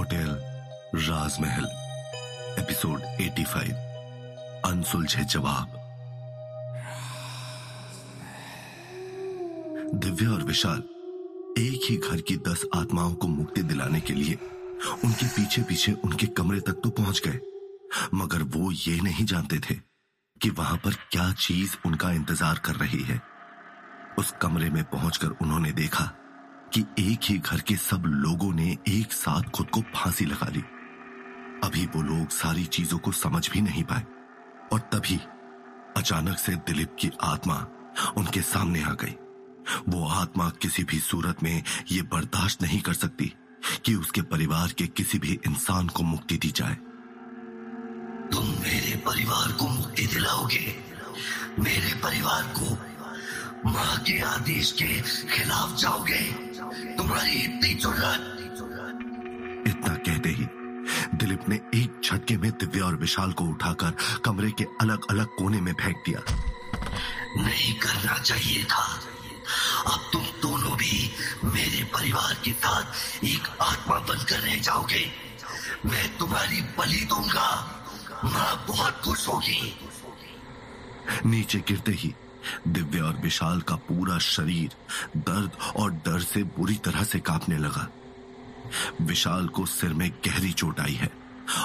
Hotel, राजमहल, episode 85 अनसुलझे जवाब। दिव्या और विशाल एक ही घर की दस आत्माओं को मुक्ति दिलाने के लिए उनके पीछे पीछे उनके कमरे तक तो पहुँच गए, मगर वो ये नहीं जानते थे कि वहाँ पर क्या चीज़ उनका इंतज़ार कर रही है। उस कमरे में पहुंचकर उन्होंने देखा कि एक ही घर के सब लोगों ने एक साथ खुद को फांसी लगा ली। अभी वो लोग सारी चीज़ों को समझ भी नहीं पाए और तभी अचानक से दिलीप की आत्मा उनके सामने आ गई। वो आत्मा किसी भी सूरत में ये बर्दाश्त नहीं कर सकती कि उसके परिवार के किसी भी इंसान को मुक्ति दी जाए। तुम मेरे परिवार को मुक्ति दिलाओगे। मेरे परिवार को माँ के आदेश के खिलाफ जाओगे। तुम्हारी इतनी ज़रूरत इतना कहते ही दिलीप ने एक झटके में दिव्या और विशाल को उठाकर कमरे के अलग अलग कोने में फेंक दिया। नहीं करना चाहिए था। अब तुम दोनों भी मेरे परिवार के साथ एक आत्मा बनकर रह जाओगे। मैं तुम्हारी बलि दूँगा। माँ बहुत खुश होगी। नीचे गिरते ही दिव्या और विशाल का पूरा शरीर दर्द और डर से बुरी तरह से कांपने लगा। विशाल को सिर में गहरी चोट आई है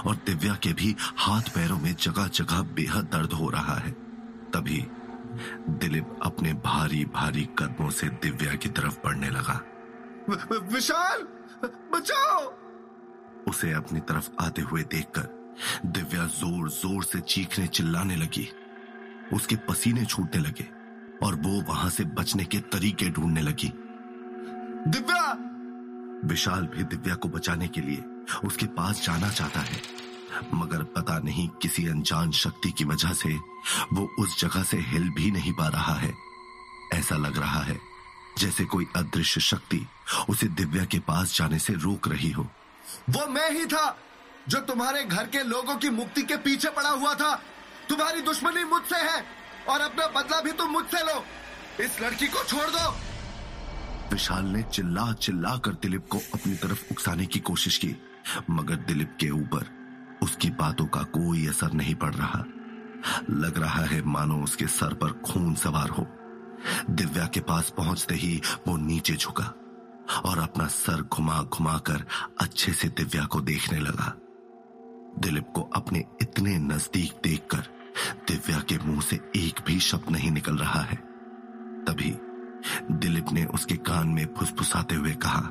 और दिव्या के भी हाथ पैरों में जगह जगह बेहद दर्द हो रहा है। तभी दिलीप अपने भारी भारी कदमों से दिव्या की तरफ़ बढ़ने लगा। विशाल! बचाओ! उसे अपनी तरफ़ आते हुए देखकर दिव्या ज़ोर ज़ोर से चीखने चिल्लाने लगी। उसके पसीने छूटने लगे और वो वहाँ से बचने के तरीके ढूँढने लगी। दिव्या! विशाल भी दिव्या को बचाने के लिए उसके पास जाना चाहता है, मगर पता नहीं किसी अनजान शक्ति की वजह से वो उस जगह से हिल भी नहीं पा रहा है। ऐसा लग रहा है जैसे कोई अदृश्य शक्ति उसे दिव्या के पास जाने से रोक रही हो। वो मैं ही था जो तुम्हारे घर के लोगों की मुक्ति के पीछे पड़ा हुआ था। तुम्हारी दुश्मनी मुझसे है, और अपना बदला भी तुम मुझसे लो। इस लड़की को छोड़ दो। विशाल ने चिल्ला चिल्ला कर दिलीप को अपनी तरफ़ उकसाने की कोशिश की, मगर दिलीप के ऊपर उसकी बातों का कोई असर नहीं पड़ रहा। लग रहा है मानो उसके सर पर खून सवार हो। दिव्या के पास पहुँचते ही वो नीचे झुका, और अपना सर घुमा घुमा कर अच्छे से दिव्या को देखने लगा। दिलीप को अपने इतने नज़दीक देखकर दिव्या के मुँह से एक भी शब्द नहीं निकल रहा है। तभी दिलीप ने उसके कान में फुसफुसाते हुए कहा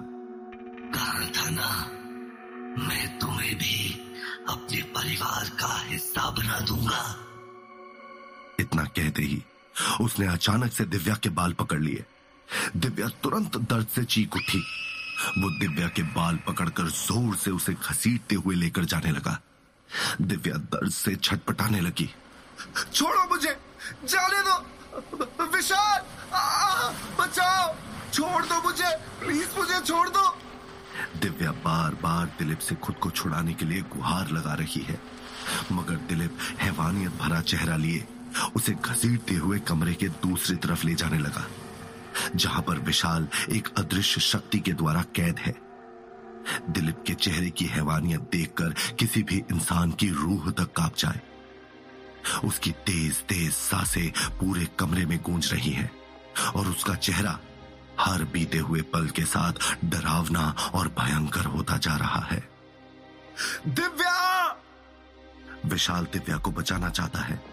कहा था ना मैं तुम्हें भी अपने परिवार का हिस्सा बना दूँगा। इतना कहते ही उसने अचानक से दिव्या के बाल पकड़ लिए। दिव्या तुरंत दर्द से चीख उठी। वो दिव्या के बाल पकड़कर ज़ोर से उसे घसीटते हुए लेकर जाने लगा। दिव्या दर्द से छटपटाने लगी। छोड़ो मुझे। जाने दो। विशाल बचाओ। छोड़ दो मुझे। प्लीज़ मुझे छोड़ दो। दिव्या बार बार दिलीप से खुद को छुड़ाने के लिए गुहार लगा रही है। मगर दिलीप हैवानियत भरा चेहरा लिए उसे घसीटते हुए कमरे के दूसरी तरफ़ ले जाने लगा, जहाँ पर विशाल एक अदृश्य शक्ति के द्वारा कैद है। दिलीप के चेहरे की हैवानियत देखकर किसी भी इंसान की रूह तक काँप जाए। उसकी तेज तेज साँसें पूरे कमरे में गूंज रही हैं और उसका चेहरा हर बीते हुए पल के साथ डरावना और भयंकर होता जा रहा है। दिव्या! विशाल दिव्या को बचाना चाहता है,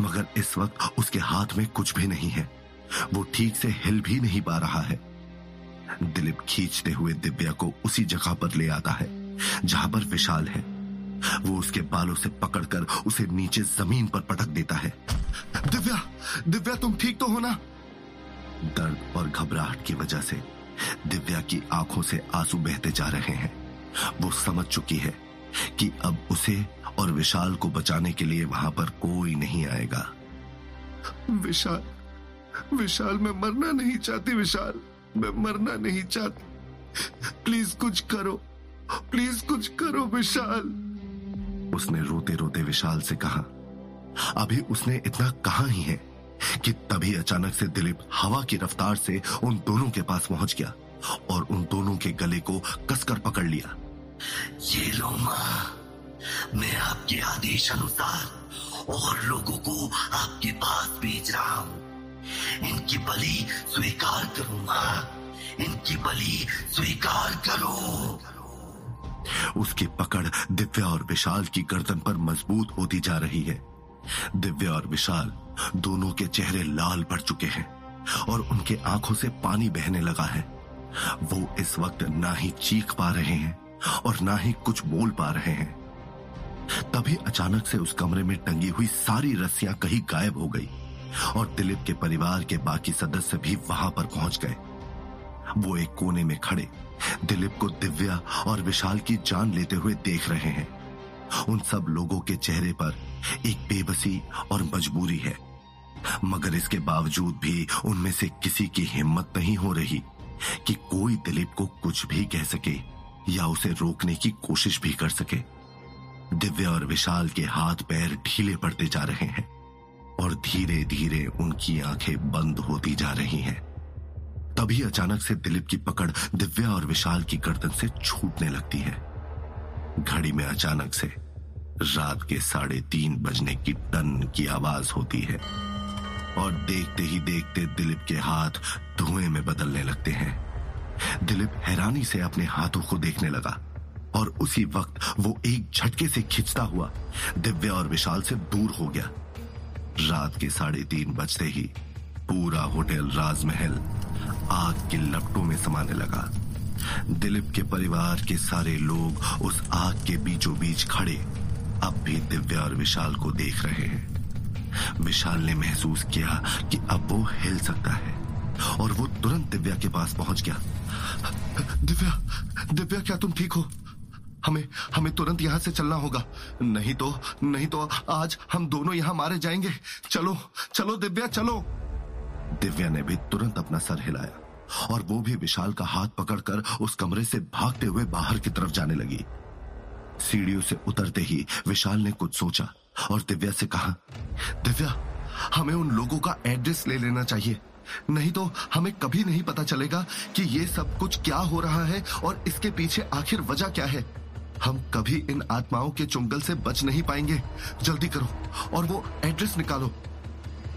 मगर इस वक्त उसके हाथ में कुछ भी नहीं है। वो ठीक से हिल भी नहीं पा रहा है। दिलीप खींचते हुए दिव्या को उसी जगह पर ले आता है, जहाँ पर विशाल है। वो उसके बालों से पकड़कर उसे नीचे ज़मीन पर पटक देता है। दिव्या दिव्या, तुम ठीक तो हो ना? दर्द और घबराहट की वजह से दिव्या की आँखों से आँसू बहते जा रहे हैं। वो समझ चुकी है कि अब उसे और विशाल को बचाने के लिए वहाँ पर कोई नहीं आएगा। विशाल विशाल, मैं मरना नहीं चाहती, विशाल। मैं मरना नहीं चाहती। प्लीज़ कुछ करो। प्लीज़ कुछ करो, विशाल। उसने रोते रोते विशाल से कहा, अभी उसने इतना कहा ही है कि तभी अचानक से दिलीप हवा की रफ्तार से उन दोनों के पास पहुँच गया और उन दोनों के गले को कसकर पकड़ लिया। ये लो माँ मैं आपके आदेश अनुसार और लोगों को आपके पास भेज रहा हूँ। इनकी बलि स्वीकार करो, माँ। इनकी बलि स्वीकार करो। उसकी पकड़ दिव्या और विशाल की गर्दन पर मज़बूत होती जा रही है। दिव्या और विशाल दोनों के चेहरे लाल पड़ चुके हैं और उनके आँखों से पानी बहने लगा है। वो इस वक्त ना ही चीख पा रहे हैं और ना ही कुछ बोल पा रहे हैं। तभी अचानक से उस कमरे में टंगी हुई सारी रस्सियाँ कहीं गायब हो गई और दिलीप के परिवार के बाकी सदस्य भी वहाँ पर पहुँच गए। वो एक कोने में खड़े, दिलीप को दिव्या और विशाल की जान लेते हुए देख रहे हैं। उन सब लोगों के चेहरे पर एक बेबसी और मजबूरी है। मगर इसके बावजूद भी उनमें से किसी की हिम्मत नहीं हो रही कि कोई दिलीप को कुछ भी कह सके या उसे रोकने की कोशिश भी कर सके। दिव्या और विशाल के हाथ पैर ढीले पड़ते जा रहे हैं और धीरे धीरे उनकी आँखें बंद होती जा रही हैं। तभी अचानक से दिलीप की पकड़ दिव्या और विशाल की गर्दन से छूटने लगती है। घड़ी में अचानक से रात के साढ़े तीन बजने की टन की आवाज़ होती है और देखते ही देखते दिलीप के हाथ धुएँ में बदलने लगते हैं। दिलीप हैरानी से अपने हाथों को देखने लगा और उसी वक्त वो एक झटके से खिंचता हुआ दिव्या और विशाल से दूर हो गया। रात के साढ़े तीन बजते ही पूरा होटल राजमहल आग के लपटों में समाने लगा। दिलीप के परिवार के सारे लोग उस आग के बीचों बीच खड़े। अब भी दिव्या और विशाल को देख रहे हैं। विशाल ने महसूस किया कि अब वो हिल सकता है। और वो तुरंत दिव्या के पास पहुँच गया। दिव्या दिव्या, क्या तुम ठीक हो? हमें हमें तुरंत यहाँ से चलना होगा। नहीं तो नहीं तो आज हम दोनों यहाँ मारे जाएँगे। चलो चलो दिव्या चलो। दिव्या ने भी तुरंत अपना सर हिलाया। और वो भी विशाल का हाथ पकड़कर उस कमरे से भागते हुए बाहर की तरफ़ जाने लगी। सीढ़ियों से उतरते ही विशाल ने कुछ सोचा और दिव्या से कहा, दिव्या, हमें उन लोगों का एड्रेस ले लेना चाहिए। नहीं तो हमें कभी नहीं पता चलेगा कि ये सब कुछ क्या हो रहा है और इसके पीछे आखिर वजह क्या है। हम कभी इन आत्माओं के चुंगल से बच नहीं पाएँगे। जल्दी करो और वो एड्रेस निकालो।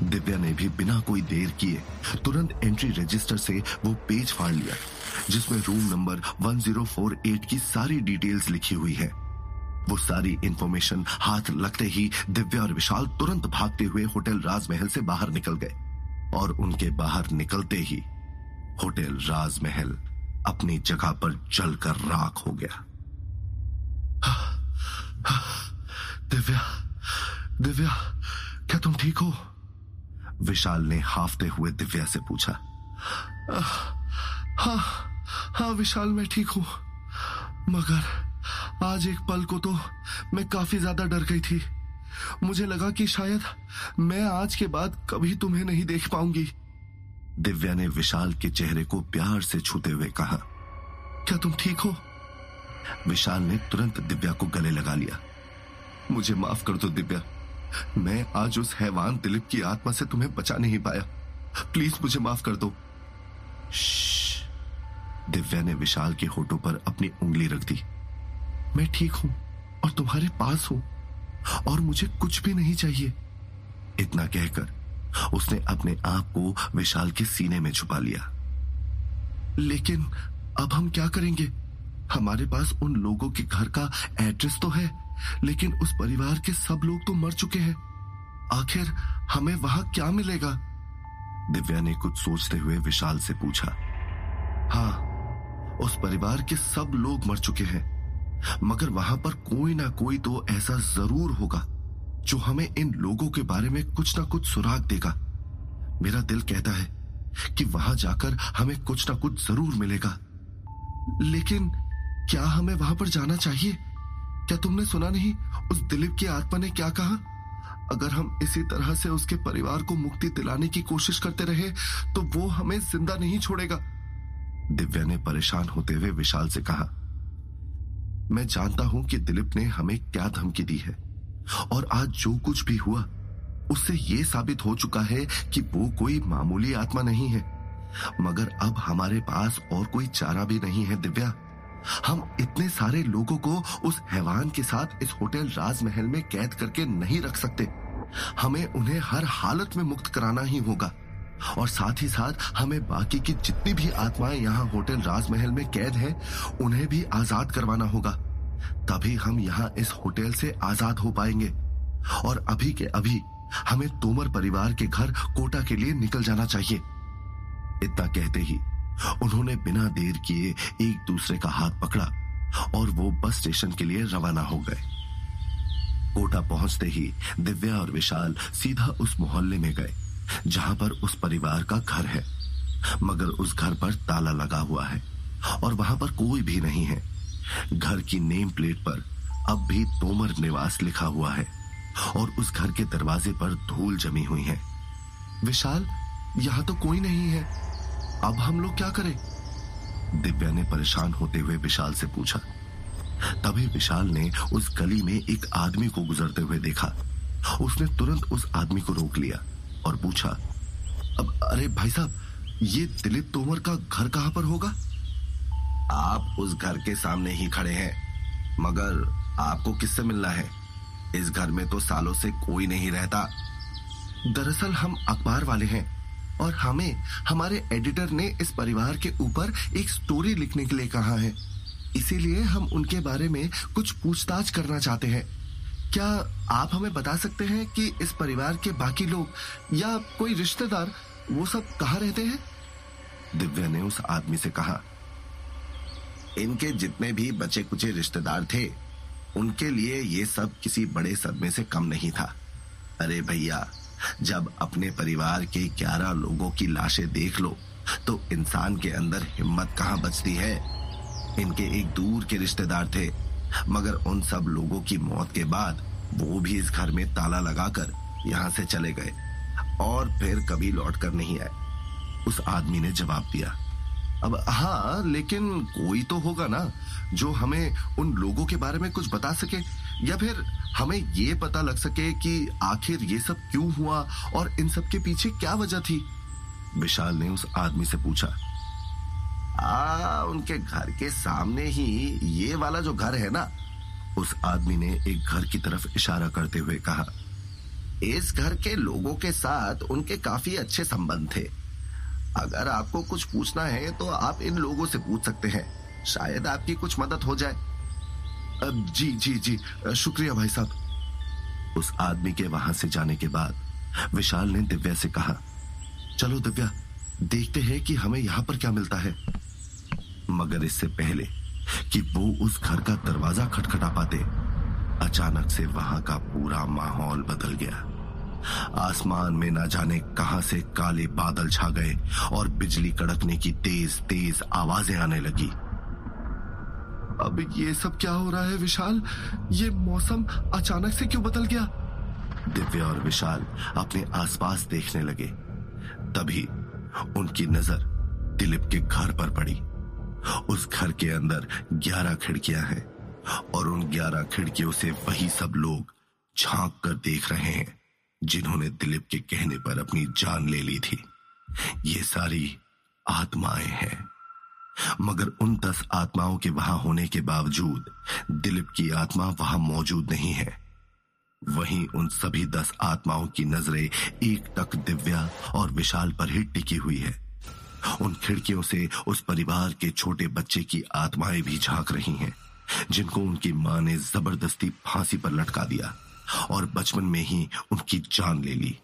दिव्या ने भी बिना कोई देर किए तुरंत एंट्री रजिस्टर से वो पेज फाड़ लिया, जिसमें रूम नंबर 1048 की सारी डिटेल्स लिखी हुई है। वो सारी इंफॉर्मेशन हाथ लगते ही दिव्या और विशाल तुरंत भागते हुए होटल राजमहल से बाहर निकल गए और उनके बाहर निकलते ही होटल राजमहल अपनी जगह पर जलकर राख हो गया। दिव्या दिव्या, क्या तुम ठीक हो? विशाल ने हाफते हुए दिव्या से पूछा हाँ हाँ विशाल, मैं ठीक हूँ। मगर आज एक पल को तो मैं काफ़ी ज़्यादा डर गई थी। मुझे लगा कि शायद मैं आज के बाद कभी तुम्हें नहीं देख पाऊँगी। दिव्या ने विशाल के चेहरे को प्यार से छूते हुए कहा, क्या तुम ठीक हो? विशाल ने तुरंत दिव्या को गले लगा लिया। मुझे माफ़ कर दो दिव्या मैं आज उस हैवान दिलीप की आत्मा से तुम्हें बचा नहीं पाया। प्लीज़ मुझे माफ़ कर दो। दिव्या ने विशाल के होठों पर अपनी उंगली रख दी। मैं ठीक हूँ और तुम्हारे पास हूँ और मुझे कुछ भी नहीं चाहिए। इतना कहकर उसने अपने आप को विशाल के सीने में छुपा लिया। लेकिन अब हम क्या करेंगे? हमारे पास उन लोगों के घर का एड्रेस तो है। लेकिन उस परिवार के सब लोग तो मर चुके हैं। आखिर हमें वहाँ क्या मिलेगा? दिव्या ने कुछ सोचते हुए विशाल से पूछा। हाँ उस परिवार के सब लोग मर चुके हैं। मगर वहाँ पर कोई ना कोई तो ऐसा ज़रूर होगा जो हमें इन लोगों के बारे में कुछ ना कुछ सुराग देगा। मेरा दिल कहता है कि वहाँ जाकर हमें कुछ ना कुछ ज़रूर मिलेगा। लेकिन क्या हमें वहाँ पर जाना चाहिए? क्या तुमने सुना नहीं? उस दिलीप की आत्मा ने क्या कहा? अगर हम इसी तरह से उसके परिवार को मुक्ति दिलाने की कोशिश करते रहे तो वो हमें ज़िंदा नहीं छोड़ेगा। दिव्या ने परेशान होते हुए विशाल से कहा, मैं जानता हूँ कि दिलीप ने हमें क्या धमकी दी है, और आज जो कुछ भी हुआ, उससे यह साबित हो चुका है कि वो कोई मामूली आत्मा नहीं है। मगर अब हमारे पास और कोई चारा भी नहीं है, दिव्या। हम इतने सारे लोगों को उस हैवान के साथ इस होटल राजमहल में कैद करके नहीं रख सकते। हमें उन्हें हर हालत में मुक्त कराना ही होगा। और साथ ही साथ हमें बाकी की जितनी भी आत्माएँ यहाँ होटल राजमहल में कैद हैं, उन्हें भी आज़ाद करवाना होगा। तभी हम यहाँ इस होटल से आज़ाद हो पाएँगे। और अभी के अभी हमें तोमर परिवार के घर कोटा के लिए निकल जाना चाहिए। इतना कहते ही उन्होंने बिना देर किए एक दूसरे का हाथ पकड़ा और वो बस स्टेशन के लिए रवाना हो गए। कोटा पहुँचते ही दिव्या और विशाल सीधा उस मोहल्ले में गए, जहाँ पर उस परिवार का घर है। मगर उस घर पर ताला लगा हुआ है और वहाँ पर कोई भी नहीं है। घर की नेम प्लेट पर अब भी तोमर निवास लिखा हुआ है और उस घर के दरवाजे पर धूल जमी हुई है। विशाल, यहाँ तो कोई नहीं है। अब हम लोग क्या करें? दिव्या ने परेशान होते हुए विशाल से पूछा। तभी विशाल ने उस गली में एक आदमी को गुजरते हुए देखा। उसने तुरंत उस आदमी को रोक लिया और पूछा, अब, अरे भाई साहब, ये दिलीप तोमर का घर कहाँ पर होगा? आप उस घर के सामने ही खड़े हैं, मगर आपको किससे मिलना है? इस घर में तो सालों से कोई नहीं रहता। दरअसल हम अखबार वाले हैं। और हमें, हमारे एडिटर ने इस परिवार के ऊपर एक स्टोरी लिखने के लिए कहा है। इसीलिए हम उनके बारे में कुछ पूछताछ करना चाहते हैं। क्या आप हमें बता सकते हैं कि इस परिवार के बाकी लोग या कोई रिश्तेदार, वो सब कहाँ रहते हैं? दिव्या ने उस आदमी से कहा, इनके जितने भी बचे कुचे रिश्तेदार थे, उनके लिए ये सब किसी बड़े सदमे से कम नहीं था। अरे भैया जब अपने परिवार के ग्यारह लोगों की लाशें देख लो तो इंसान के अंदर हिम्मत कहाँ बचती है? इनके एक दूर के रिश्तेदार थे, मगर उन सब लोगों की मौत के बाद वो भी इस घर में ताला लगाकर यहाँ से चले गए, और फिर कभी लौट कर नहीं आए। उस आदमी ने जवाब दिया, अब हाँ लेकिन कोई तो होगा ना, जो हमें उन लोगों के बारे में कुछ बता सके? या फिर हमें ये पता लग सके कि आखिर ये सब क्यों हुआ और इन सब के पीछे क्या वजह थी? विशाल ने उस आदमी से पूछा। आ, उनके घर के सामने ही ये वाला जो घर है ना? उस आदमी ने एक घर की तरफ़ इशारा करते हुए कहा इस घर के लोगों के साथ उनके काफ़ी अच्छे संबंध थे। अगर आपको कुछ पूछना है तो आप इन लोगों से पूछ सकते हैं। शायद आपकी कुछ मदद हो जाए। जी जी जी। शुक्रिया भाई साहब। उस आदमी के वहाँ से जाने के बाद विशाल ने दिव्या से कहा, चलो दिव्या, देखते हैं कि हमें यहाँ पर क्या मिलता है। मगर इससे पहले कि वो उस घर का दरवाज़ा खटखटा पाते, अचानक से वहाँ का पूरा माहौल बदल गया। आसमान में ना जाने कहाँ से काले बादल छा गए और बिजली कड़कने की तेज तेज आवाज़ें आने लगी। अब ये सब क्या हो रहा है विशाल? ये मौसम अचानक से क्यों बदल गया? दिव्या और विशाल अपने आसपास देखने लगे। तभी उनकी नज़र दिलीप के घर पर पड़ी। उस घर के अंदर ग्यारह खिड़कियाँ हैं और उन ग्यारह खिड़कियों से वही सब लोग झाँक कर देख रहे हैं, जिन्होंने दिलीप के कहने पर अपनी जान ले ली थी। ये सारी आत्माएँ हैं। मगर उन दस आत्माओं के वहाँ होने के बावजूद, दिलीप की आत्मा वहाँ मौजूद नहीं है। वहीं उन सभी दस आत्माओं की नज़रें एक तक दिव्या और विशाल पर ही टिकी हुई है। उन खिड़कियों से उस परिवार के छोटे बच्चे की आत्माएँ भी झाँक रही हैं, जिनको उनकी माँ ने ज़बरदस्ती फांसी पर लटका दिया और बचपन में ही उनकी जान ले ली।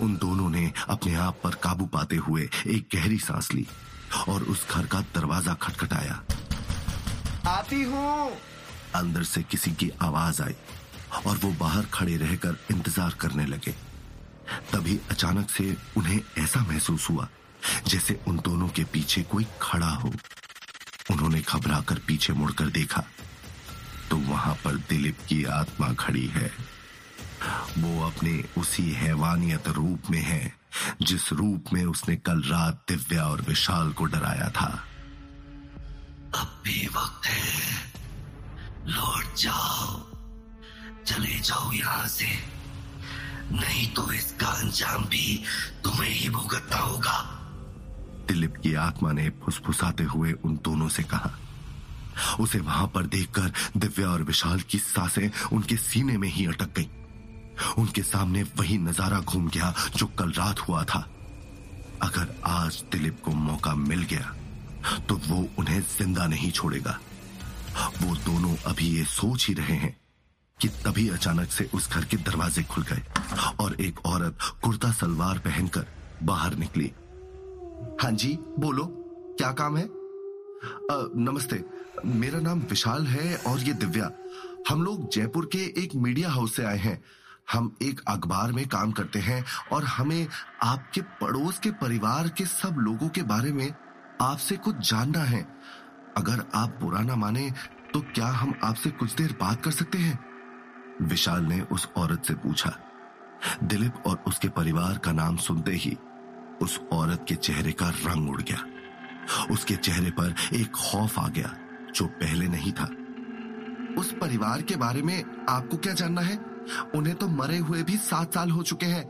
उन दोनों ने अपने आप पर काबू पाते हुए एक गहरी सांस ली। और उस घर का दरवाज़ा खटखटाया। आती हूँ। अंदर से किसी की आवाज़ आई और वो बाहर खड़े रहकर इंतज़ार करने लगे। तभी अचानक से उन्हें ऐसा महसूस हुआ जैसे उन दोनों के पीछे कोई खड़ा हो। उन्होंने घबराकर पीछे मुड़कर देखा तो वहाँ पर दिलीप की आत्मा खड़ी है। वो अपने उसी हैवानियत रूप में है। जिस रूप में उसने कल रात दिव्या और विशाल को डराया था। अब भी वक्त है। लौट जाओ। चले जाओ यहाँ से। नहीं तो इसका अंजाम भी तुम्हें ही भुगतना होगा। दिलीप की आत्मा ने फुसफुसाते हुए उन दोनों से कहा। उसे वहाँ पर देखकर दिव्या और विशाल की साँसें उनके सीने में ही अटक गईं। उनके सामने वही नज़ारा घूम गया जो कल रात हुआ था। अगर आज दिलीप को मौका मिल गया तो वो उन्हें ज़िंदा नहीं छोड़ेगा। वो दोनों अभी ये सोच ही रहे हैं कि तभी अचानक से उस घर के दरवाजे खुल गए और एक औरत कुर्ता सलवार पहनकर बाहर निकली। हाँ जी बोलो क्या काम है? आ, नमस्ते मेरा नाम विशाल है और ये दिव्या। हम लोग जयपुर के एक मीडिया हाउस से आए हैं। हम एक अखबार में काम करते हैं और हमें आपके पड़ोस के परिवार के सब लोगों के बारे में आपसे कुछ जानना है। अगर आप बुरा ना माने तो क्या हम आपसे कुछ देर बात कर सकते हैं? विशाल ने उस औरत से पूछा। दिलीप और उसके परिवार का नाम सुनते ही उस औरत के चेहरे का रंग उड़ गया। उसके चेहरे पर एक खौफ आ गया जो पहले नहीं था। उस परिवार के बारे में आपको क्या जानना है? उन्हें तो मरे हुए भी सात साल हो चुके हैं।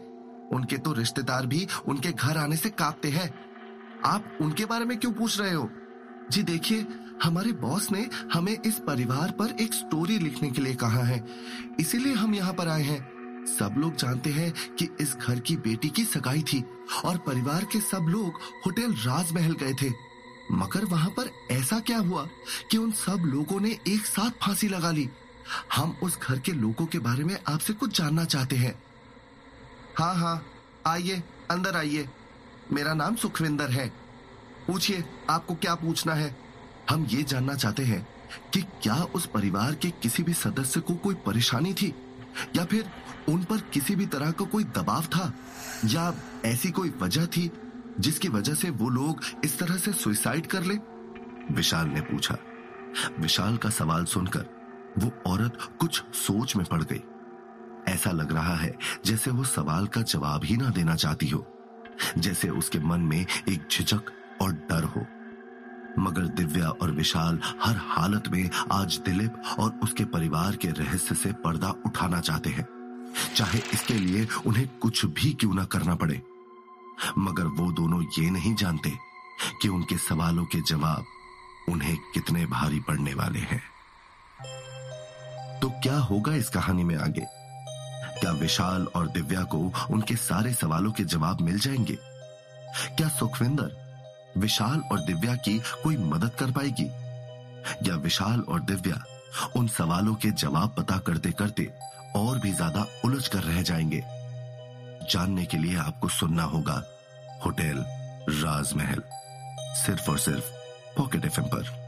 उनके तो रिश्तेदार भी उनके घर आने से कांपते हैं। आप उनके बारे में क्यों पूछ रहे हो? जी देखिए, हमारे बॉस ने हमें इस परिवार पर एक स्टोरी लिखने के लिए कहा है। इसीलिए हम यहाँ पर आए हैं। सब लोग जानते हैं कि इस घर की बेटी की सगाई थी और परिवार के सब लोग होटल राजमहल गए थे। मगर वहाँ पर ऐसा क्या हुआ कि उन सब लोगों ने एक साथ फांसी लगा ली? हम उस घर के लोगों के बारे में आपसे कुछ जानना चाहते हैं। हाँ हाँ आइए, अंदर आइए। मेरा नाम सुखविंदर है। पूछिए, आपको क्या पूछना है? हम ये जानना चाहते हैं कि क्या उस परिवार के किसी भी सदस्य को कोई परेशानी थी? या फिर उन पर किसी भी तरह का को कोई दबाव था? या ऐसी कोई वजह थी जिसकी वजह से वो लोग इस तरह से सुइसाइड कर ले? विशाल ने पूछा। विशाल का सवाल सुनकर वो औरत कुछ सोच में पड़ गई। ऐसा लग रहा है जैसे वो सवाल का जवाब ही ना देना चाहती हो, जैसे उसके मन में एक झिझक और डर हो। मगर दिव्या और विशाल हर हालत में आज दिलीप और उसके परिवार के रहस्य से पर्दा उठाना चाहते हैं, चाहे इसके लिए उन्हें कुछ भी क्यों ना करना पड़े। मगर वो दोनों ये नहीं जानते कि उनके सवालों के जवाब उन्हें कितने भारी पड़ने वाले हैं। क्या होगा इस कहानी में आगे? क्या विशाल और दिव्या को उनके सारे सवालों के जवाब मिल जाएँगे? क्या सुखविंदर, विशाल और दिव्या की कोई मदद कर पाएगी? या विशाल और दिव्या उन सवालों के जवाब पता करते करते और भी ज़्यादा उलझ कर रह जाएँगे? जानने के लिए आपको सुनना होगा होटल राजमहल, सिर्फ़ और सिर्फ़ पॉकेट एफ़ पर।